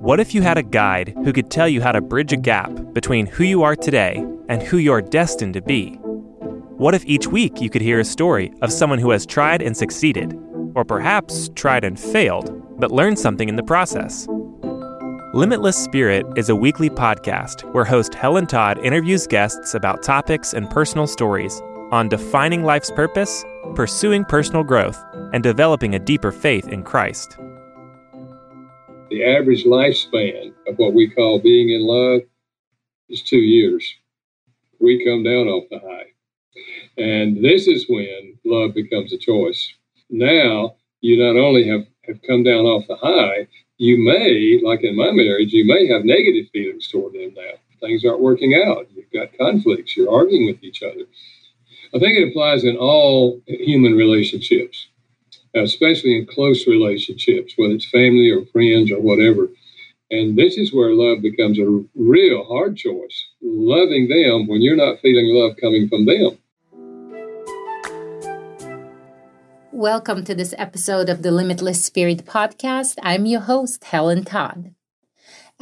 What if you had a guide who could tell you how to bridge a gap between who you are today and who you're destined to be? What if each week you could hear a story of someone who has tried and succeeded, or perhaps tried and failed, but learned something in the process? Limitless Spirit is a weekly podcast where host Helen Todd interviews guests about topics and personal stories on defining life's purpose, pursuing personal growth, and developing a deeper faith in Christ the average lifespan of what we call being in love is two years. We come down off the high. And this is when love becomes a choice. Now, you not only have, have come down off the high, you may, like in my marriage, you may have negative feelings toward them now. Things aren't working out. You've got conflicts. You're arguing with each other. I think it applies in all human relationships Uh, especially in close relationships, whether it's family or friends or whatever. And this is where love becomes a real hard choice. Loving them when you're not feeling love coming from them. Welcome to this episode of the Limitless Spirit podcast. I'm your host, Helen Todd.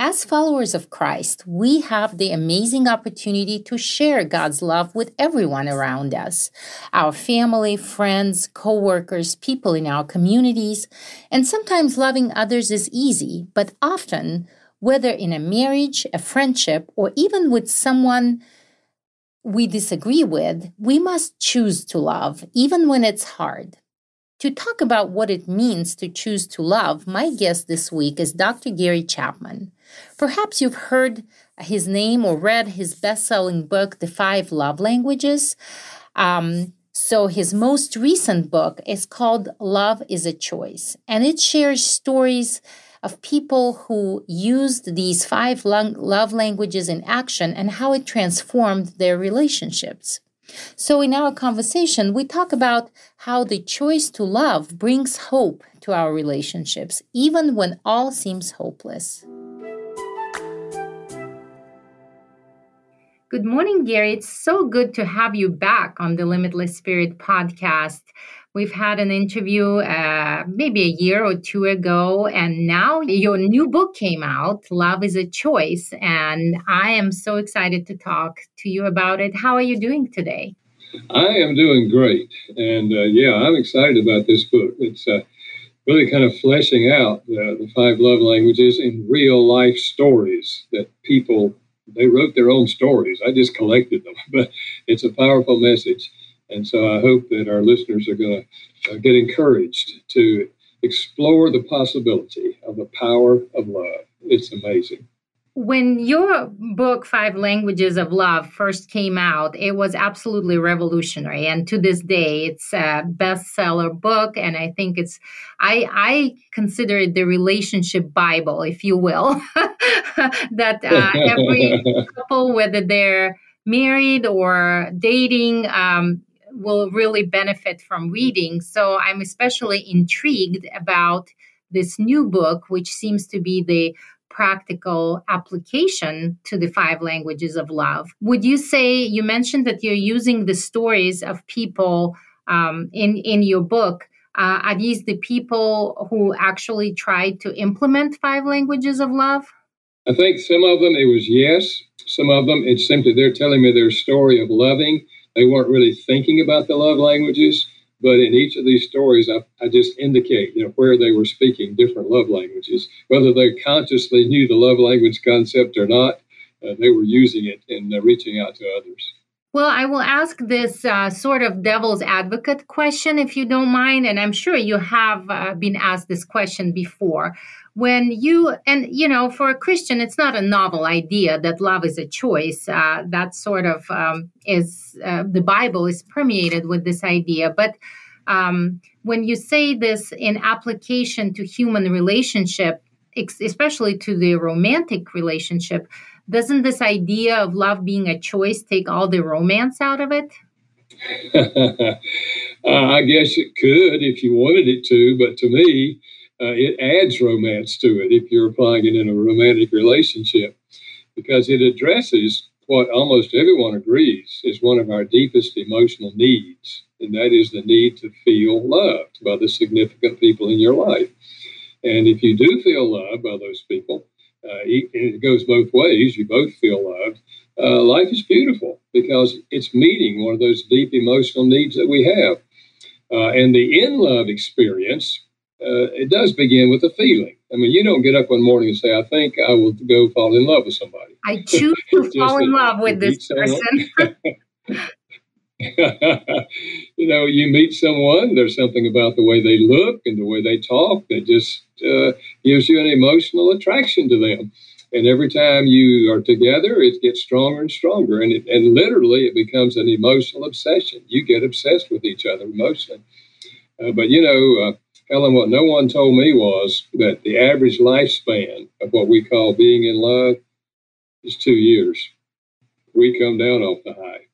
As followers of Christ, we have the amazing opportunity to share God's love with everyone around us our family, friends, co workers, people in our communities. And sometimes loving others is easy, but often, whether in a marriage, a friendship, or even with someone we disagree with, we must choose to love, even when it's hard. To talk about what it means to choose to love, my guest this week is Dr. Gary Chapman. Perhaps you've heard his name or read his best selling book, The Five Love Languages. Um, so, his most recent book is called Love is a Choice, and it shares stories of people who used these five love languages in action and how it transformed their relationships. So, in our conversation, we talk about how the choice to love brings hope to our relationships, even when all seems hopeless. Good morning, Gary. It's so good to have you back on the Limitless Spirit podcast. We've had an interview uh, maybe a year or two ago, and now your new book came out, Love is a Choice. And I am so excited to talk to you about it. How are you doing today? I am doing great. And uh, yeah, I'm excited about this book. It's uh, really kind of fleshing out the five love languages in real life stories that people they wrote their own stories. I just collected them, but it's a powerful message. And so I hope that our listeners are going to uh, get encouraged to explore the possibility of the power of love. It's amazing. When your book, Five Languages of Love, first came out, it was absolutely revolutionary. And to this day, it's a bestseller book. And I think it's, I, I consider it the relationship Bible, if you will, that uh, every couple, whether they're married or dating, um, will really benefit from reading. So I'm especially intrigued about this new book, which seems to be the practical application to the five languages of love. Would you say you mentioned that you're using the stories of people um, in in your book? Uh, are these the people who actually tried to implement five languages of love? I think some of them it was yes. Some of them it's simply they're telling me their story of loving they weren't really thinking about the love languages, but in each of these stories, I, I just indicate you know where they were speaking different love languages, whether they consciously knew the love language concept or not. Uh, they were using it in uh, reaching out to others. Well, I will ask this uh, sort of devil's advocate question, if you don't mind. And I'm sure you have uh, been asked this question before when you and you know for a christian it's not a novel idea that love is a choice uh, that sort of um, is uh, the bible is permeated with this idea but um, when you say this in application to human relationship especially to the romantic relationship doesn't this idea of love being a choice take all the romance out of it uh, i guess it could if you wanted it to but to me uh, it adds romance to it if you're applying it in a romantic relationship because it addresses what almost everyone agrees is one of our deepest emotional needs, and that is the need to feel loved by the significant people in your life. And if you do feel loved by those people, uh, it goes both ways. You both feel loved. Uh, life is beautiful because it's meeting one of those deep emotional needs that we have. Uh, and the in love experience, uh, it does begin with a feeling. I mean, you don't get up one morning and say, I think I will go fall in love with somebody. I choose to fall in love with this person. you know, you meet someone, there's something about the way they look and the way they talk that just uh, gives you an emotional attraction to them. And every time you are together, it gets stronger and stronger. And, it, and literally, it becomes an emotional obsession. You get obsessed with each other emotionally. Uh, but, you know, uh, Helen, what no one told me was that the average lifespan of what we call being in love is two years. We come down off the high.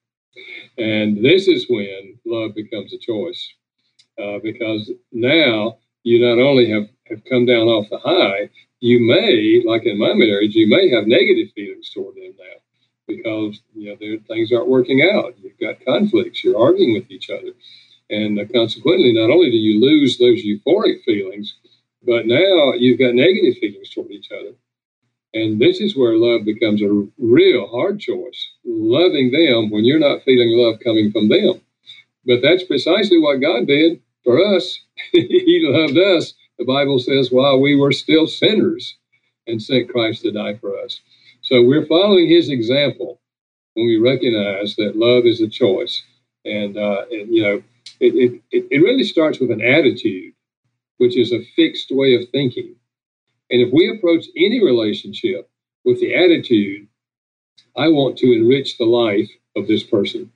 And this is when love becomes a choice. Uh, because now you not only have, have come down off the high, you may, like in my marriage, you may have negative feelings toward them now because you know things aren't working out. You've got conflicts. You're arguing with each other, and uh, consequently, not only do you lose those euphoric feelings, but now you've got negative feelings toward each other. And this is where love becomes a real hard choice. Loving them when you're not feeling love coming from them. But that's precisely what God did for us. he loved us, the Bible says, while we were still sinners and sent Christ to die for us. So we're following his example when we recognize that love is a choice. And, uh, and you know, it, it, it really starts with an attitude, which is a fixed way of thinking. And if we approach any relationship with the attitude, I want to enrich the life of this person,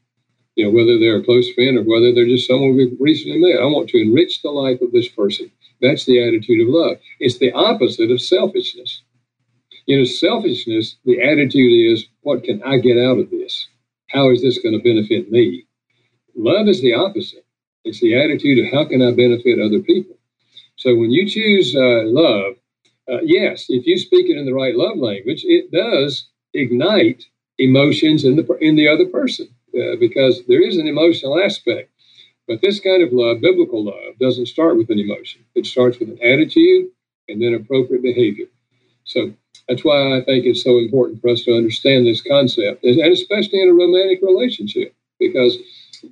you know, whether they're a close friend or whether they're just someone we've recently met, I want to enrich the life of this person. That's the attitude of love. It's the opposite of selfishness. You know, selfishness, the attitude is, what can I get out of this? How is this going to benefit me? Love is the opposite. It's the attitude of how can I benefit other people? So when you choose uh, love, uh, yes, if you speak it in the right love language, it does ignite emotions in the in the other person uh, because there is an emotional aspect. But this kind of love, biblical love, doesn't start with an emotion. It starts with an attitude and then appropriate behavior. So that's why I think it's so important for us to understand this concept, and especially in a romantic relationship, because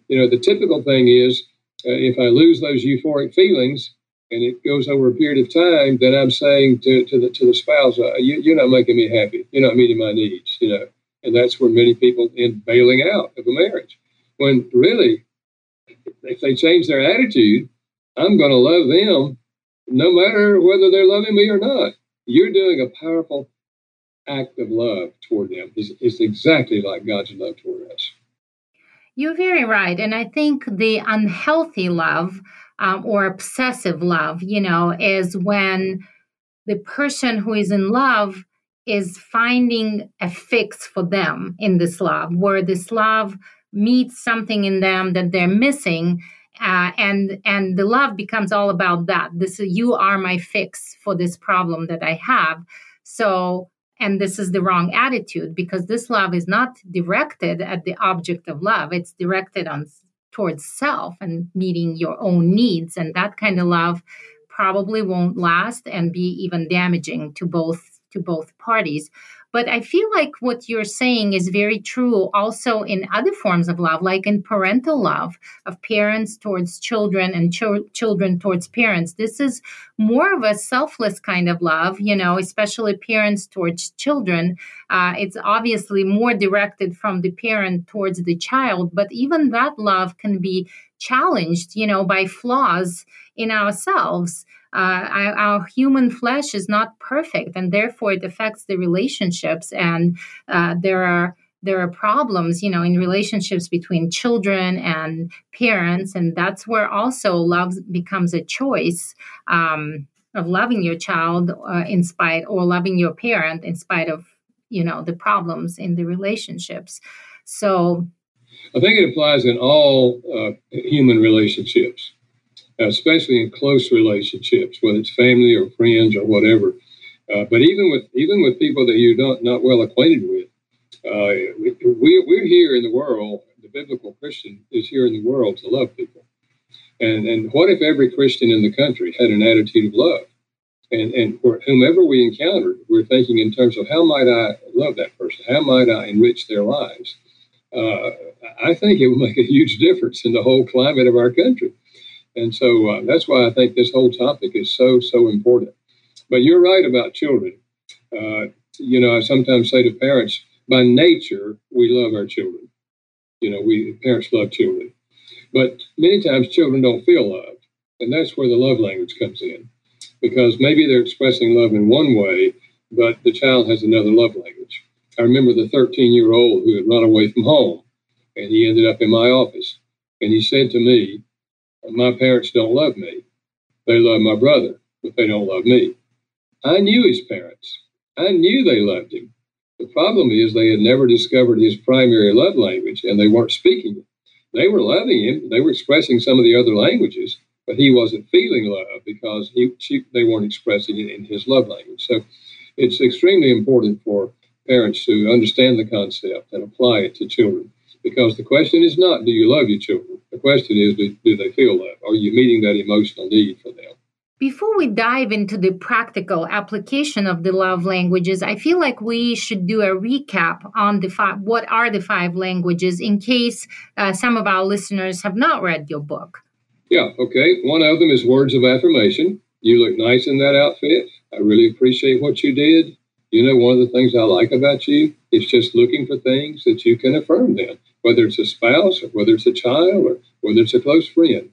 you know the typical thing is uh, if I lose those euphoric feelings, and it goes over a period of time, then I'm saying to, to the to the spouse, uh, you, are not making me happy. You're not meeting my needs. You know, and that's where many people end bailing out of a marriage. When really, if they change their attitude, I'm going to love them no matter whether they're loving me or not. You're doing a powerful act of love toward them. It's, it's exactly like God's love toward us. You're very right. And I think the unhealthy love um, or obsessive love, you know, is when the person who is in love is finding a fix for them in this love, where this love meets something in them that they're missing. Uh, and and the love becomes all about that. This you are my fix for this problem that I have. So and this is the wrong attitude because this love is not directed at the object of love. It's directed on towards self and meeting your own needs. And that kind of love probably won't last and be even damaging to both to both parties. But I feel like what you're saying is very true also in other forms of love, like in parental love of parents towards children and ch- children towards parents. This is more of a selfless kind of love, you know, especially parents towards children. Uh, it's obviously more directed from the parent towards the child, but even that love can be challenged, you know, by flaws in ourselves uh, our, human flesh is not perfect, and therefore it affects the relationships. And uh, there are there are problems, you know, in relationships between children and parents, and that's where also love becomes a choice. Um, of loving your child uh, in spite or loving your parent in spite of you know the problems in the relationships so i think it applies in all uh, human relationships especially in close relationships, whether it's family or friends or whatever. Uh, but even with even with people that you're not, not well acquainted with, uh, we, we're here in the world. The biblical Christian is here in the world to love people. And and what if every Christian in the country had an attitude of love? And, and for whomever we encountered, we're thinking in terms of how might I love that person? How might I enrich their lives? Uh, I think it would make a huge difference in the whole climate of our country. And so uh, that's why I think this whole topic is so, so important. But you're right about children. Uh, you know, I sometimes say to parents, by nature, we love our children. You know, we parents love children. But many times children don't feel loved. And that's where the love language comes in. Because maybe they're expressing love in one way, but the child has another love language. I remember the 13 year old who had run away from home, and he ended up in my office. And he said to me, My parents don't love me. They love my brother, but they don't love me. I knew his parents. I knew they loved him. The problem is they had never discovered his primary love language and they weren't speaking it. They were loving him, they were expressing some of the other languages, but he wasn't feeling love because he, she, they weren't expressing it in his love language. So it's extremely important for parents to understand the concept and apply it to children because the question is not do you love your children? The question is do, do they feel love? Are you meeting that emotional need for them? Before we dive into the practical application of the love languages, I feel like we should do a recap on the five, what are the five languages in case uh, some of our listeners have not read your book. Yeah, okay. One of them is words of affirmation. You look nice in that outfit. I really appreciate what you did. You know, one of the things I like about you is just looking for things that you can affirm them, whether it's a spouse or whether it's a child or whether it's a close friend.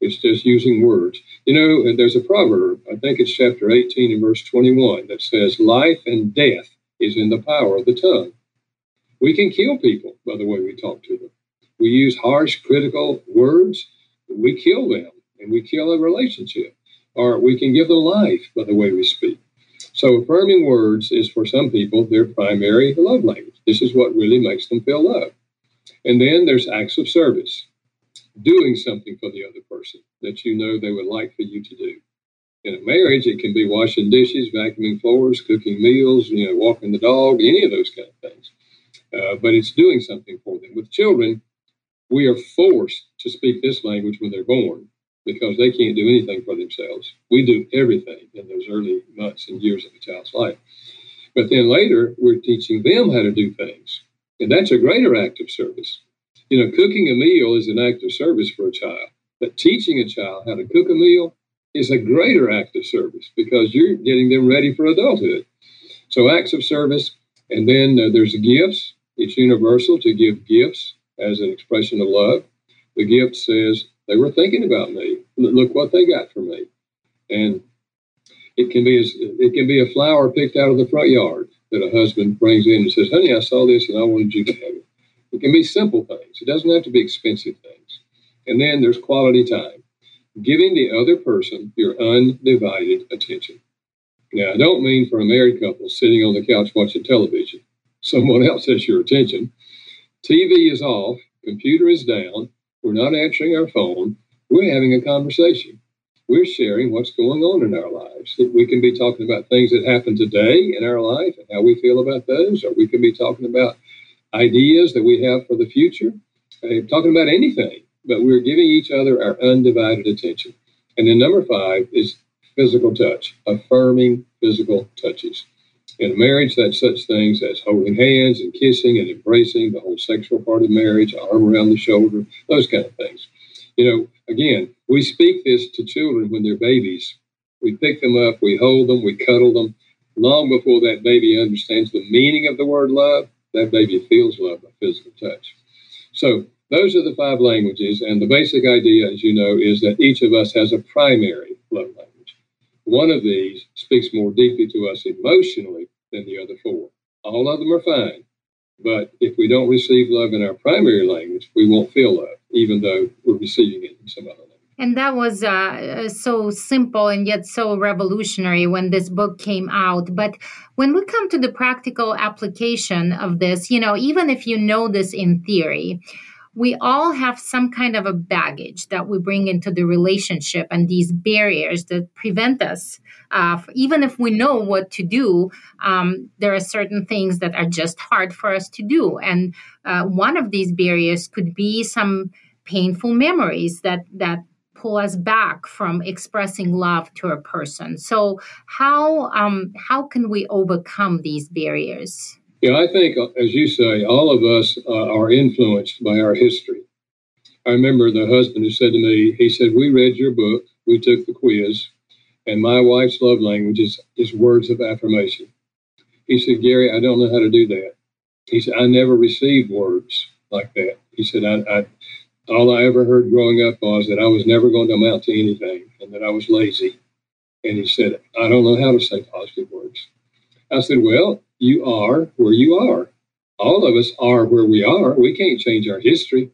It's just using words. You know, there's a proverb, I think it's chapter 18 and verse 21, that says, Life and death is in the power of the tongue. We can kill people by the way we talk to them. We use harsh, critical words, we kill them and we kill a relationship. Or we can give them life by the way we speak. So, affirming words is for some people their primary love language. This is what really makes them feel loved. And then there's acts of service doing something for the other person that you know they would like for you to do. In a marriage, it can be washing dishes, vacuuming floors, cooking meals, you know, walking the dog, any of those kind of things. Uh, but it's doing something for them. With children, we are forced to speak this language when they're born because they can't do anything for themselves. We do everything in those early months and years of a child's life. But then later, we're teaching them how to do things. And that's a greater act of service. You know, cooking a meal is an act of service for a child, but teaching a child how to cook a meal is a greater act of service because you're getting them ready for adulthood. So, acts of service, and then uh, there's gifts. It's universal to give gifts as an expression of love. The gift says, they were thinking about me. Look what they got for me. And it can be it can be a flower picked out of the front yard that a husband brings in and says, "Honey, I saw this and I wanted you to have it." It can be simple things. It doesn't have to be expensive things. And then there's quality time, giving the other person your undivided attention. Now, I don't mean for a married couple sitting on the couch watching television. Someone else has your attention. TV is off, computer is down, we're not answering our phone, we're having a conversation. We're sharing what's going on in our lives. We can be talking about things that happen today in our life and how we feel about those, or we can be talking about ideas that we have for the future, uh, talking about anything, but we're giving each other our undivided attention. And then number five is physical touch, affirming physical touches. In a marriage, that's such things as holding hands and kissing and embracing, the whole sexual part of marriage, arm around the shoulder, those kind of things. You know, again, we speak this to children when they're babies. We pick them up, we hold them, we cuddle them. Long before that baby understands the meaning of the word love, that baby feels love by physical touch. So those are the five languages, and the basic idea, as you know, is that each of us has a primary love language. One of these speaks more deeply to us emotionally than the other four. All of them are fine, but if we don't receive love in our primary language, we won't feel love, even though we're receiving it in some other language. And that was uh, so simple and yet so revolutionary when this book came out. But when we come to the practical application of this, you know, even if you know this in theory, we all have some kind of a baggage that we bring into the relationship and these barriers that prevent us uh, even if we know what to do um, there are certain things that are just hard for us to do and uh, one of these barriers could be some painful memories that that pull us back from expressing love to a person. So how um, how can we overcome these barriers? Yeah, I think, as you say, all of us uh, are influenced by our history. I remember the husband who said to me, he said, "We read your book, we took the quiz, and my wife's love language is, is words of affirmation." He said, "Gary, I don't know how to do that." He said, "I never received words like that." He said, I, I all I ever heard growing up was that I was never going to amount to anything and that I was lazy. And he said, I don't know how to say positive words. I said, Well, you are where you are. All of us are where we are. We can't change our history.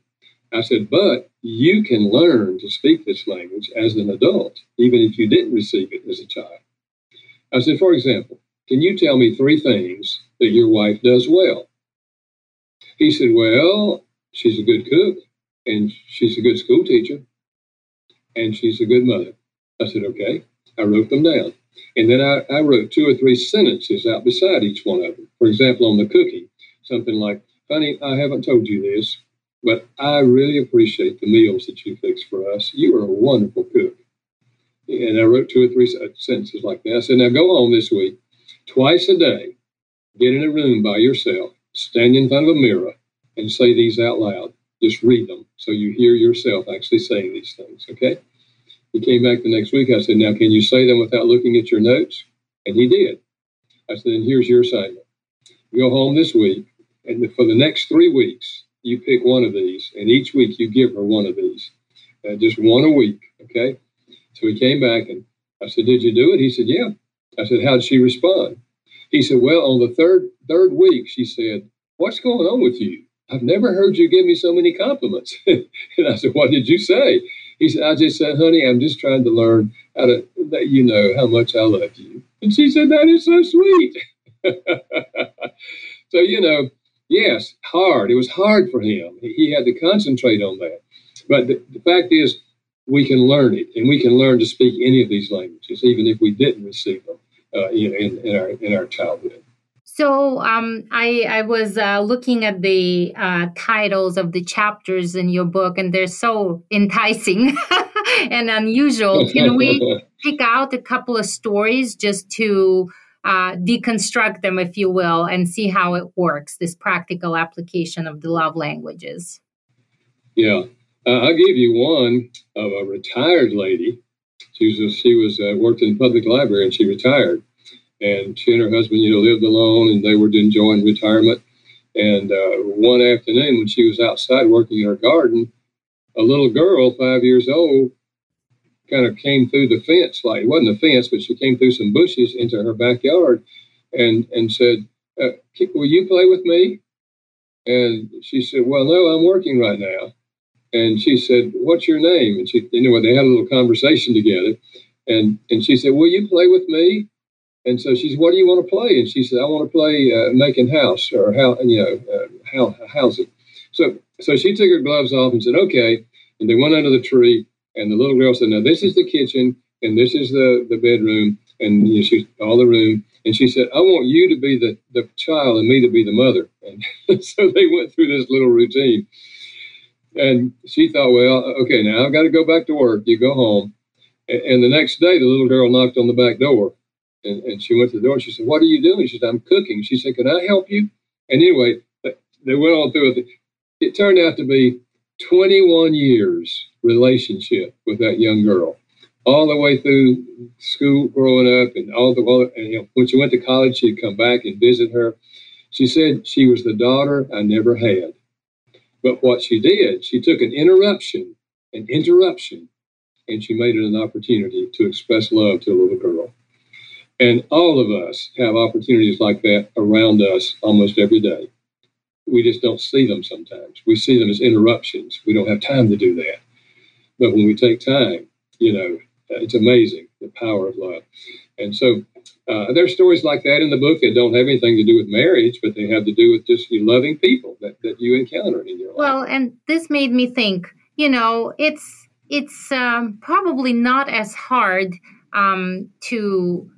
I said, But you can learn to speak this language as an adult, even if you didn't receive it as a child. I said, For example, can you tell me three things that your wife does well? He said, Well, she's a good cook and she's a good school teacher, and she's a good mother. I said, okay. I wrote them down. And then I, I wrote two or three sentences out beside each one of them. For example, on the cookie, something like, honey, I haven't told you this, but I really appreciate the meals that you fix for us. You are a wonderful cook. And I wrote two or three sentences like that. I said, now go home this week, twice a day, get in a room by yourself, stand in front of a mirror, and say these out loud. Just read them so you hear yourself actually saying these things, okay? He came back the next week. I said, Now, can you say them without looking at your notes? And he did. I said, Then here's your assignment. Go home this week, and for the next three weeks, you pick one of these, and each week you give her one of these. Uh, just one a week, okay? So he came back, and I said, Did you do it? He said, Yeah. I said, How did she respond? He said, Well, on the third third week, she said, What's going on with you? I've never heard you give me so many compliments. and I said, What did you say? He said, I just said, honey, I'm just trying to learn how to let you know how much I love you. And she said, That is so sweet. so, you know, yes, hard. It was hard for him. He had to concentrate on that. But the, the fact is, we can learn it, and we can learn to speak any of these languages, even if we didn't receive them uh, in, in, in, our, in our childhood. So um, I, I was uh, looking at the uh, titles of the chapters in your book, and they're so enticing and unusual. Can we pick out a couple of stories just to uh, deconstruct them, if you will, and see how it works? This practical application of the love languages. Yeah, uh, I'll give you one of a retired lady. She was she was uh, worked in the public library, and she retired and she and her husband, you know, lived alone, and they were enjoying retirement. And uh, one afternoon, when she was outside working in her garden, a little girl, five years old, kind of came through the fence. Like it wasn't a fence, but she came through some bushes into her backyard, and and said, uh, "Will you play with me?" And she said, "Well, no, I'm working right now." And she said, "What's your name?" And she, you know, they had a little conversation together. And and she said, "Will you play with me?" And so she said, "What do you want to play?" And she said, "I want to play uh, making house or how you know uh, how housing." So so she took her gloves off and said, "Okay." And they went under the tree, and the little girl said, "Now this is the kitchen, and this is the the bedroom, and you know, she all the room." And she said, "I want you to be the the child and me to be the mother." And so they went through this little routine. And she thought, "Well, okay, now I've got to go back to work. You go home." And the next day, the little girl knocked on the back door and, and she went to the door. She said, What are you doing? She said, I'm cooking. She said, Can I help you? And anyway, they went on through it. It turned out to be 21 years relationship with that young girl, all the way through school growing up, and all the and, you know, when she went to college, she'd come back and visit her. She said she was the daughter I never had. But what she did, she took an interruption, an interruption, and she made it an opportunity to express love to a little girl. And all of us have opportunities like that around us almost every day. We just don't see them sometimes. We see them as interruptions. We don't have time to do that. But when we take time, you know, it's amazing the power of love. And so uh, there are stories like that in the book that don't have anything to do with marriage, but they have to do with just loving people that, that you encounter in your life. Well, and this made me think, you know, it's it's um, probably not as hard um, to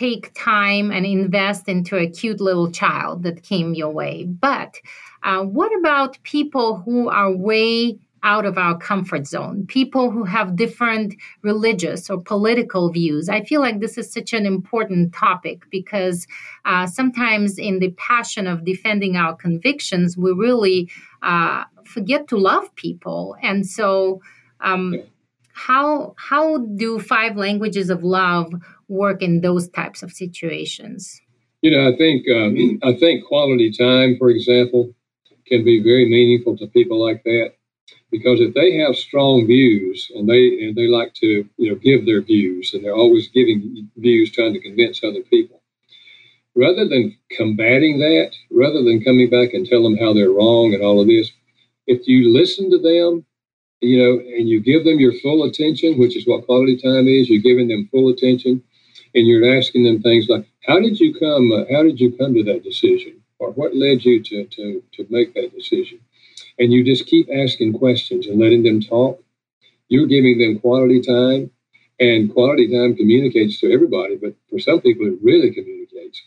take time and invest into a cute little child that came your way. But uh, what about people who are way out of our comfort zone, people who have different religious or political views. I feel like this is such an important topic because uh, sometimes, in the passion of defending our convictions, we really uh, forget to love people. And so, um, how how do five languages of love work in those types of situations? You know, I think um, I think quality time, for example, can be very meaningful to people like that because if they have strong views and they and they like to you know give their views and they're always giving views trying to convince other people rather than combating that rather than coming back and tell them how they're wrong and all of this if you listen to them you know and you give them your full attention which is what quality time is you're giving them full attention and you're asking them things like how did you come uh, how did you come to that decision or what led you to to to make that decision and you just keep asking questions and letting them talk, you're giving them quality time. And quality time communicates to everybody, but for some people, it really communicates.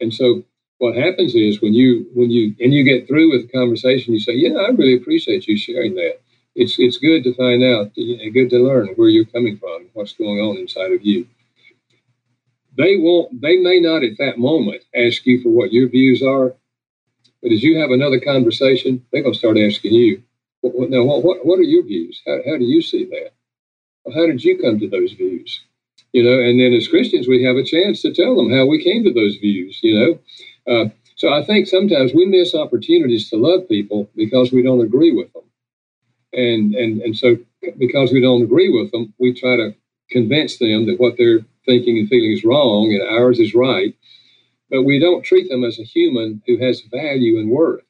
And so what happens is when you when you and you get through with the conversation, you say, "Yeah, I really appreciate you sharing that. It's it's good to find out, good to learn where you're coming from, what's going on inside of you." They won't. They may not at that moment ask you for what your views are, but as you have another conversation, they're going to start asking you, now, what, what are your views? How, how do you see that? Well, how did you come to those views? You know, and then as Christians, we have a chance to tell them how we came to those views, you know. Uh, so I think sometimes we miss opportunities to love people because we don't agree with them. And, and, and so because we don't agree with them, we try to convince them that what they're thinking and feeling is wrong and ours is right but we don't treat them as a human who has value and worth.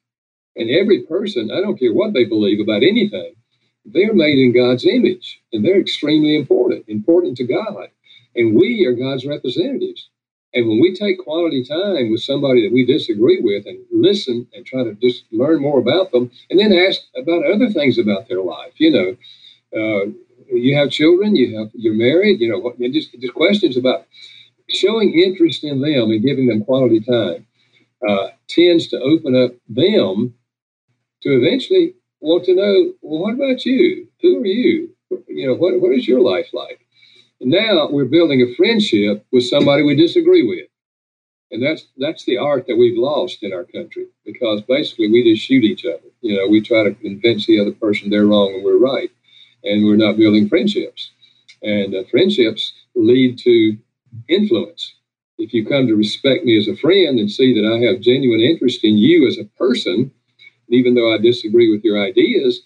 And every person, I don't care what they believe about anything, they're made in God's image and they're extremely important, important to God. And we are God's representatives. And when we take quality time with somebody that we disagree with and listen and try to just learn more about them and then ask about other things about their life, you know, uh, you have children, you have, you're married, you know, just, just questions about showing interest in them and giving them quality time uh, tends to open up them to eventually want to know, well, what about you? Who are you? You know, what, what is your life like? And now we're building a friendship with somebody we disagree with. And that's that's the art that we've lost in our country because basically we just shoot each other. You know, we try to convince the other person they're wrong and we're right, and we're not building friendships. And uh, friendships lead to influence. If you come to respect me as a friend and see that I have genuine interest in you as a person, even though I disagree with your ideas,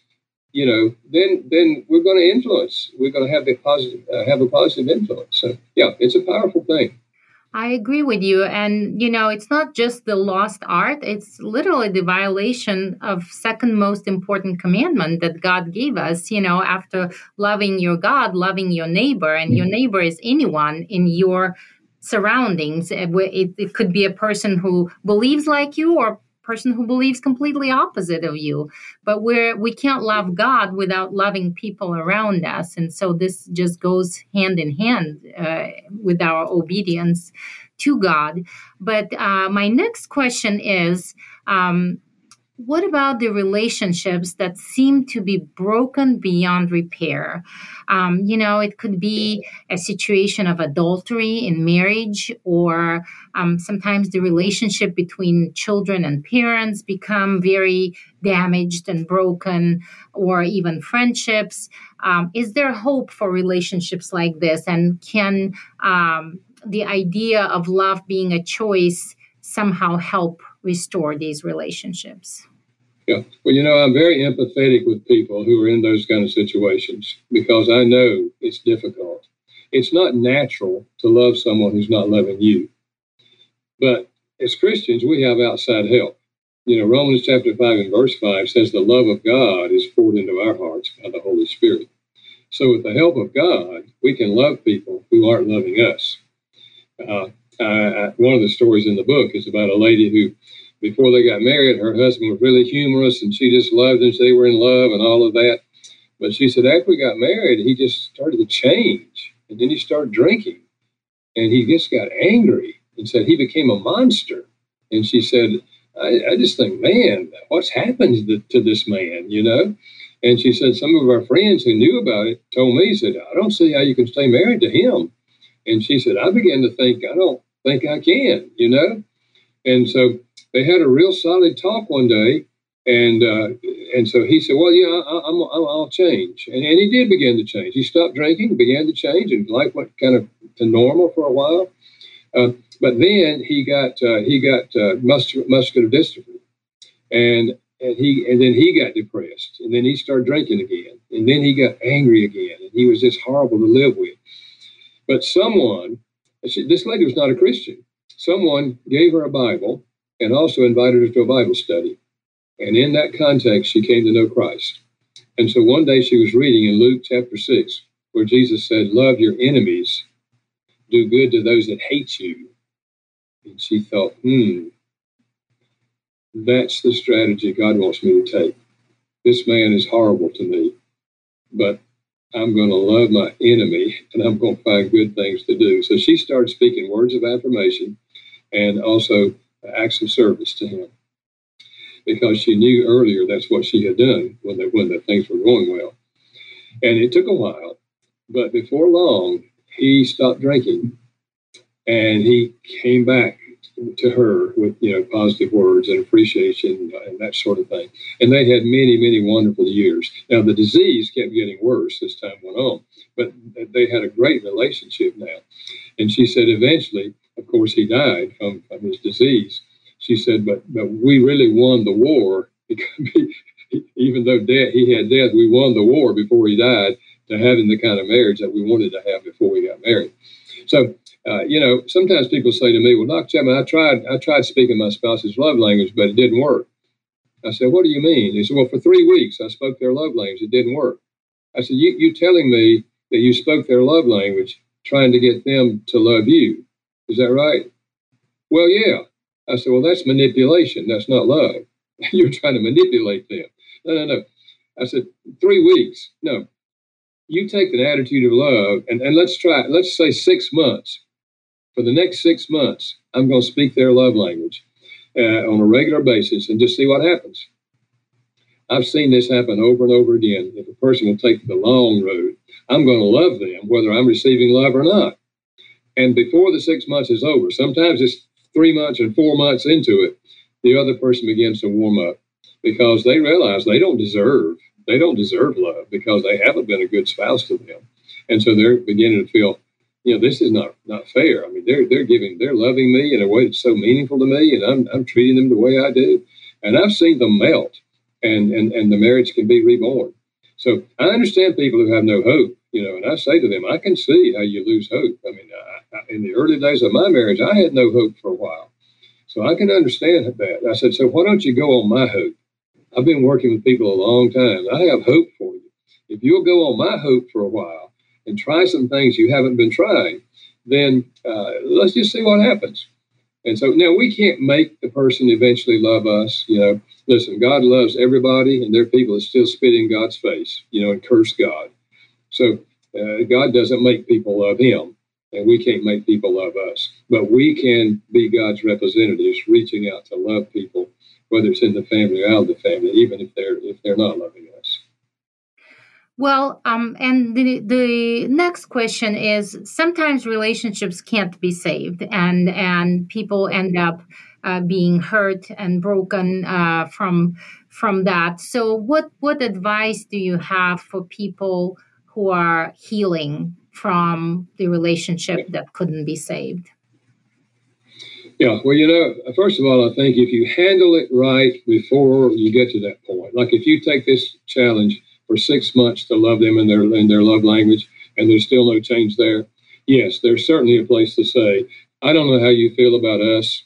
you know, then then we're going to influence. We're going to have a positive uh, have a positive influence. So yeah, it's a powerful thing. I agree with you. And, you know, it's not just the lost art, it's literally the violation of second most important commandment that God gave us, you know, after loving your God, loving your neighbor, and your mm-hmm. neighbor is anyone in your surroundings. It, it, it could be a person who believes like you or person who believes completely opposite of you. But we're we can't love god without loving people around us. And so this just goes hand in hand uh, with our obedience to god. But uh, my next question is um, what about the relationships that seem to be broken beyond repair? Um, you know, it could be a situation of adultery in marriage, or um, sometimes the relationship between children and parents become very damaged and broken, or even friendships. Um, is there hope for relationships like this? And can um, the idea of love being a choice somehow help restore these relationships? Yeah. Well, you know, I'm very empathetic with people who are in those kind of situations because I know it's difficult. It's not natural to love someone who's not loving you. But as Christians, we have outside help. You know, Romans chapter 5 and verse 5 says the love of God is poured into our hearts by the Holy Spirit. So, with the help of God, we can love people who aren't loving us. Uh, I, one of the stories in the book is about a lady who before they got married, her husband was really humorous and she just loved him. They were in love and all of that. But she said after we got married, he just started to change. And then he started drinking. And he just got angry and said he became a monster. And she said, I, I just think, man, what's happened to, to, this man, you know? And she said, some of our friends who knew about it told me, said, I don't see how you can stay married to him. And she said, I began to think, I don't think I can, you know? And so they had a real solid talk one day. And uh, and so he said, well, yeah, I, am I'll change. And, and he did begin to change. He stopped drinking, began to change, and life went kind of to normal for a while. Uh, but then he got uh, he got uh, muscular, muscular dystrophy, and and he and then he got depressed, and then he started drinking again, and then he got angry again, and he was just horrible to live with. But someone, this lady was not a Christian. Someone gave her a Bible and also invited her to a Bible study, and in that context, she came to know Christ. And so one day she was reading in Luke chapter six, where Jesus said, "Love your enemies, do good to those that hate you." And she thought, "Hmm." That's the strategy God wants me to take. This man is horrible to me, but I'm going to love my enemy and I'm going to find good things to do. So she started speaking words of affirmation and also acts of service to him because she knew earlier that's what she had done when the, when the things were going well. And it took a while, but before long, he stopped drinking and he came back to her with you know positive words and appreciation and that sort of thing. And they had many, many wonderful years. Now the disease kept getting worse as time went on, but they had a great relationship now. And she said eventually, of course, he died from, from his disease. She said, but but we really won the war even though death, he had death, we won the war before he died to having the kind of marriage that we wanted to have before we got married. So uh, you know, sometimes people say to me, "Well, Dr. Chapman, I tried, I tried speaking my spouse's love language, but it didn't work." I said, "What do you mean?" He said, "Well, for three weeks I spoke their love language. It didn't work." I said, "You, you telling me that you spoke their love language, trying to get them to love you? Is that right?" Well, yeah. I said, "Well, that's manipulation. That's not love. You're trying to manipulate them." No, no, no. I said, three weeks. No, you take an attitude of love and, and let's try let's say six months for the next six months, I'm going to speak their love language uh, on a regular basis and just see what happens. I've seen this happen over and over again. If a person will take the long road, I'm going to love them whether I'm receiving love or not. And before the six months is over, sometimes it's three months and four months into it, the other person begins to warm up because they realize they don't deserve they don't deserve love because they haven't been a good spouse to them, and so they're beginning to feel you know, this is not not fair. I mean, they're they're giving, they're loving me in a way that's so meaningful to me, and I'm I'm treating them the way I do, and I've seen them melt, and and and the marriage can be reborn. So I understand people who have no hope, you know, and I say to them, I can see how you lose hope. I mean, I, I, in the early days of my marriage, I had no hope for a while, so I can understand that. I said, so why don't you go on my hope? I've been working with people a long time. I have hope for you. If you'll go on my hope for a while and try some things you haven't been trying, then uh, let's just see what happens. And so now we can't make the person eventually love us. You know, listen, God loves everybody, and there are people that still spit in God's face, you know, and curse God. So uh, God doesn't make people love Him, and we can't make people love us. But we can be God's representatives, reaching out to love people, whether it's in the family or out of the family, even if they're if they're not loving us. Well, um, and the the next question is sometimes relationships can't be saved, and and people end up uh, being hurt and broken uh, from from that. So, what what advice do you have for people who are healing from the relationship that couldn't be saved? Yeah, well, you know, first of all, I think if you handle it right before you get to that point, like if you take this challenge for six months to love them in their in their love language, and there's still no change there. Yes, there's certainly a place to say, I don't know how you feel about us,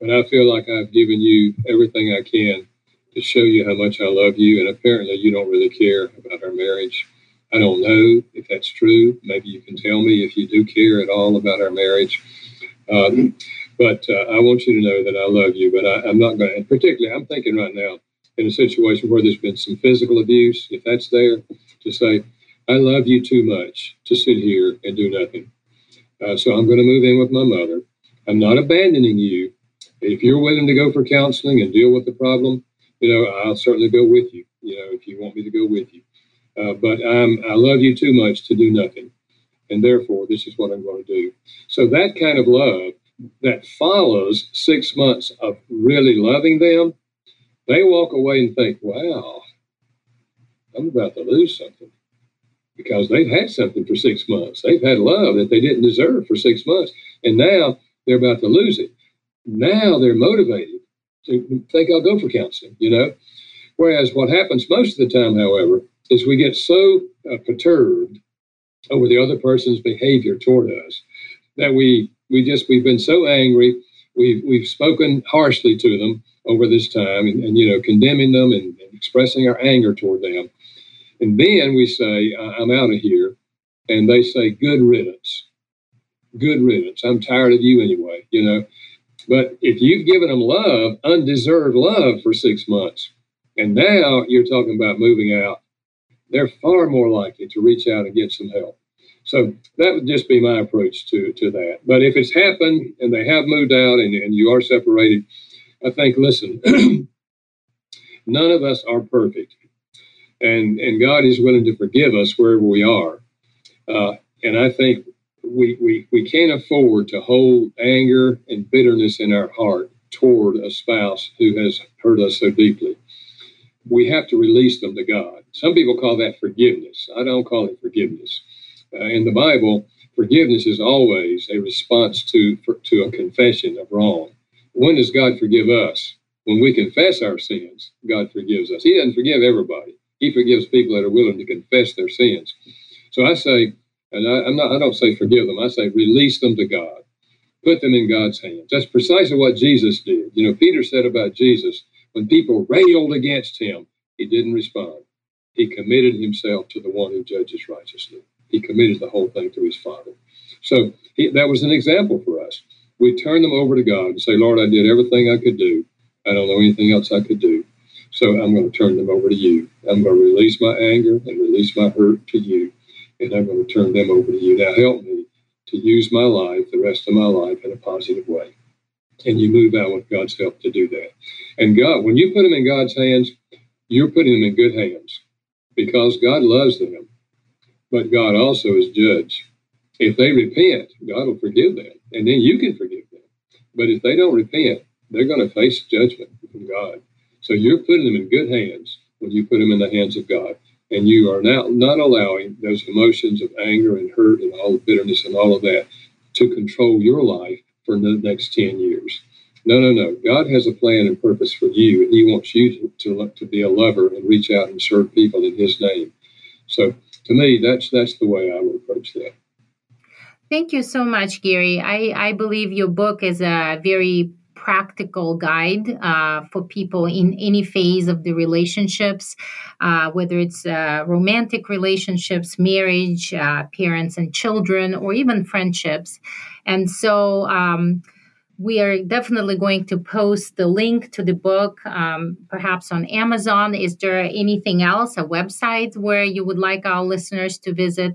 but I feel like I've given you everything I can to show you how much I love you, and apparently you don't really care about our marriage. I don't know if that's true. Maybe you can tell me if you do care at all about our marriage. Um, but uh, I want you to know that I love you. But I, am not going to, particularly, I'm thinking right now, in a situation where there's been some physical abuse, if that's there, to say, I love you too much to sit here and do nothing. Uh, so I'm going to move in with my mother. I'm not abandoning you. If you're willing to go for counseling and deal with the problem, you know, I'll certainly go with you. you know, if you want me to go with you. Uh, but I'm, I love you too much to do nothing. And therefore, this is what I'm going to do. So that kind of love that follows six months of really loving them, they walk away and think, wow, I'm about to lose something because they've had something for six months. They've had love that they didn't deserve for six months. And now they're about to lose it. Now they're motivated to think I'll go for counseling, you know? Whereas what happens most of the time, however, is we get so uh, perturbed over the other person's behavior toward us that we we just we've been so angry we've we've spoken harshly to them over this time and, and you know condemning them and, and, expressing our anger toward them. And then we say i'm out of here. And they say good riddance. Good riddance. I'm tired of you anyway you know. But if you've given them love undeserved love for six months and now you're talking about moving out they're far more likely to reach out and get some help. So that would just be my approach to, to that. But if it's happened and they have moved out and, and you are separated, I think, listen, none of us are perfect. And, and God is willing to forgive us wherever we are. Uh, and I think we, we, we can't afford to hold anger and bitterness in our heart toward a spouse who has hurt us so deeply we have to release them to God. Some people call that forgiveness. I don't call it forgiveness. Uh, in the Bible, forgiveness is always a response to for, to a confession of wrong. When does God forgive us? When we confess our sins, God forgives us. He doesn't forgive everybody. He forgives people that are willing to confess their sins. So I say, and I, am not, I don't say forgive them. I say release them to God. Put them in God's hands. That's precisely what Jesus did. You know, Peter said about Jesus, when people railed against him, he didn't respond. He committed himself to the one who judges righteously. He committed the whole thing to his Father. So he, that was an example for us. We turn them over to God and say, Lord, I did everything I could do. I don't know anything else I could do. So I'm going to turn them over to you. I'm going to release my anger and release my hurt to you. And I'm going to turn them over to you. Now help me to use my life, the rest of my life, in a positive way and you move out with God's help to do that. And God, when you put them in God's hands, you're putting them in good hands because God loves them. But God also is judge. If they repent, God will forgive them, and then you can forgive them. But if they don't repent, they're going to face judgment from God. So you're putting them in good hands when you put them in the hands of God. And you are now not allowing those emotions of anger and hurt and all the bitterness and all of that to control your life for the next 10 years. No, no, no. God has a plan and purpose for you, and He wants you to, to, to be a lover and reach out and serve people in His name. So, to me, that's that's the way I would approach that. Thank you so much, Gary. I, I believe your book is a very practical guide uh, for people in any phase of the relationships, uh, whether it's uh, romantic relationships, marriage, uh, parents and children, or even friendships. And so um, we are definitely going to post the link to the book, um, perhaps on Amazon. Is there anything else, a website where you would like our listeners to visit?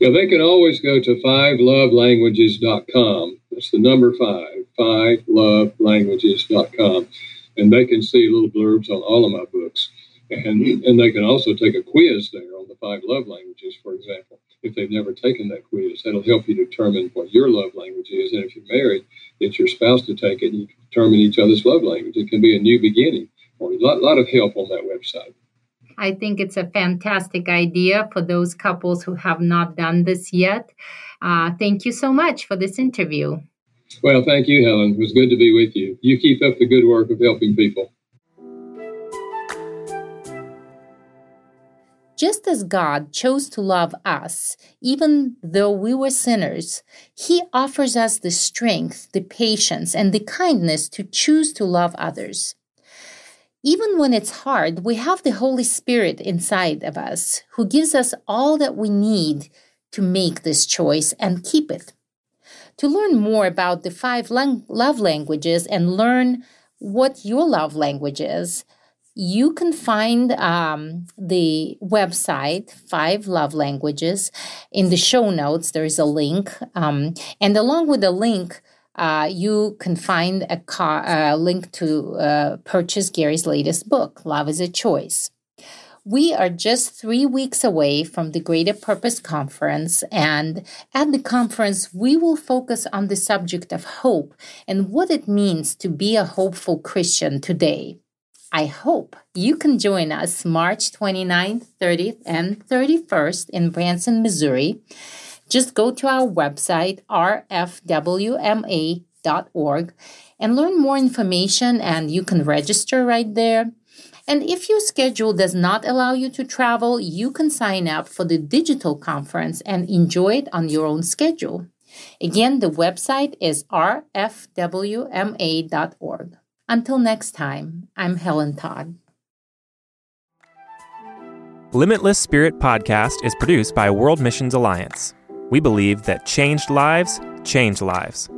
Yeah, they can always go to fivelovelanguages.com. That's the number five, fivelovelanguages.com. And they can see little blurbs on all of my books. And, and they can also take a quiz there on the five love languages, for example if they've never taken that quiz. That'll help you determine what your love language is. And if you're married, it's your spouse to take it and you determine each other's love language. It can be a new beginning or a lot, lot of help on that website. I think it's a fantastic idea for those couples who have not done this yet. Uh, thank you so much for this interview. Well, thank you, Helen. It was good to be with you. You keep up the good work of helping people. Just as God chose to love us, even though we were sinners, He offers us the strength, the patience, and the kindness to choose to love others. Even when it's hard, we have the Holy Spirit inside of us who gives us all that we need to make this choice and keep it. To learn more about the five lang- love languages and learn what your love language is, you can find um, the website five love languages in the show notes there is a link um, and along with the link uh, you can find a, car, link to uh, purchase gary's latest book love is a choice We are just three weeks away from the Greater Purpose Conference, and at the conference, we will focus on the subject of hope and what it means to be a hopeful Christian today. I hope you can join us March 29th, 30th, and 31st in Branson, Missouri. Just go to our website, rfwma.org, and learn more information, and you can register right there. And if your schedule does not allow you to travel, you can sign up for the digital conference and enjoy it on your own schedule. Again, the website is rfwma.org. Until next time, I'm Helen Todd. Limitless Spirit Podcast is produced by World Missions Alliance. We believe that changed lives change lives.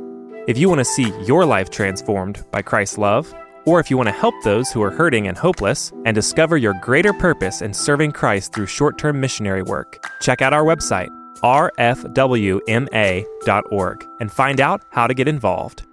If you want to see your life transformed by Christ's love, or if you want to help those who are hurting and hopeless and discover your greater purpose in serving Christ through short term missionary work, check out our website, rfwma.org, and find out how to get involved.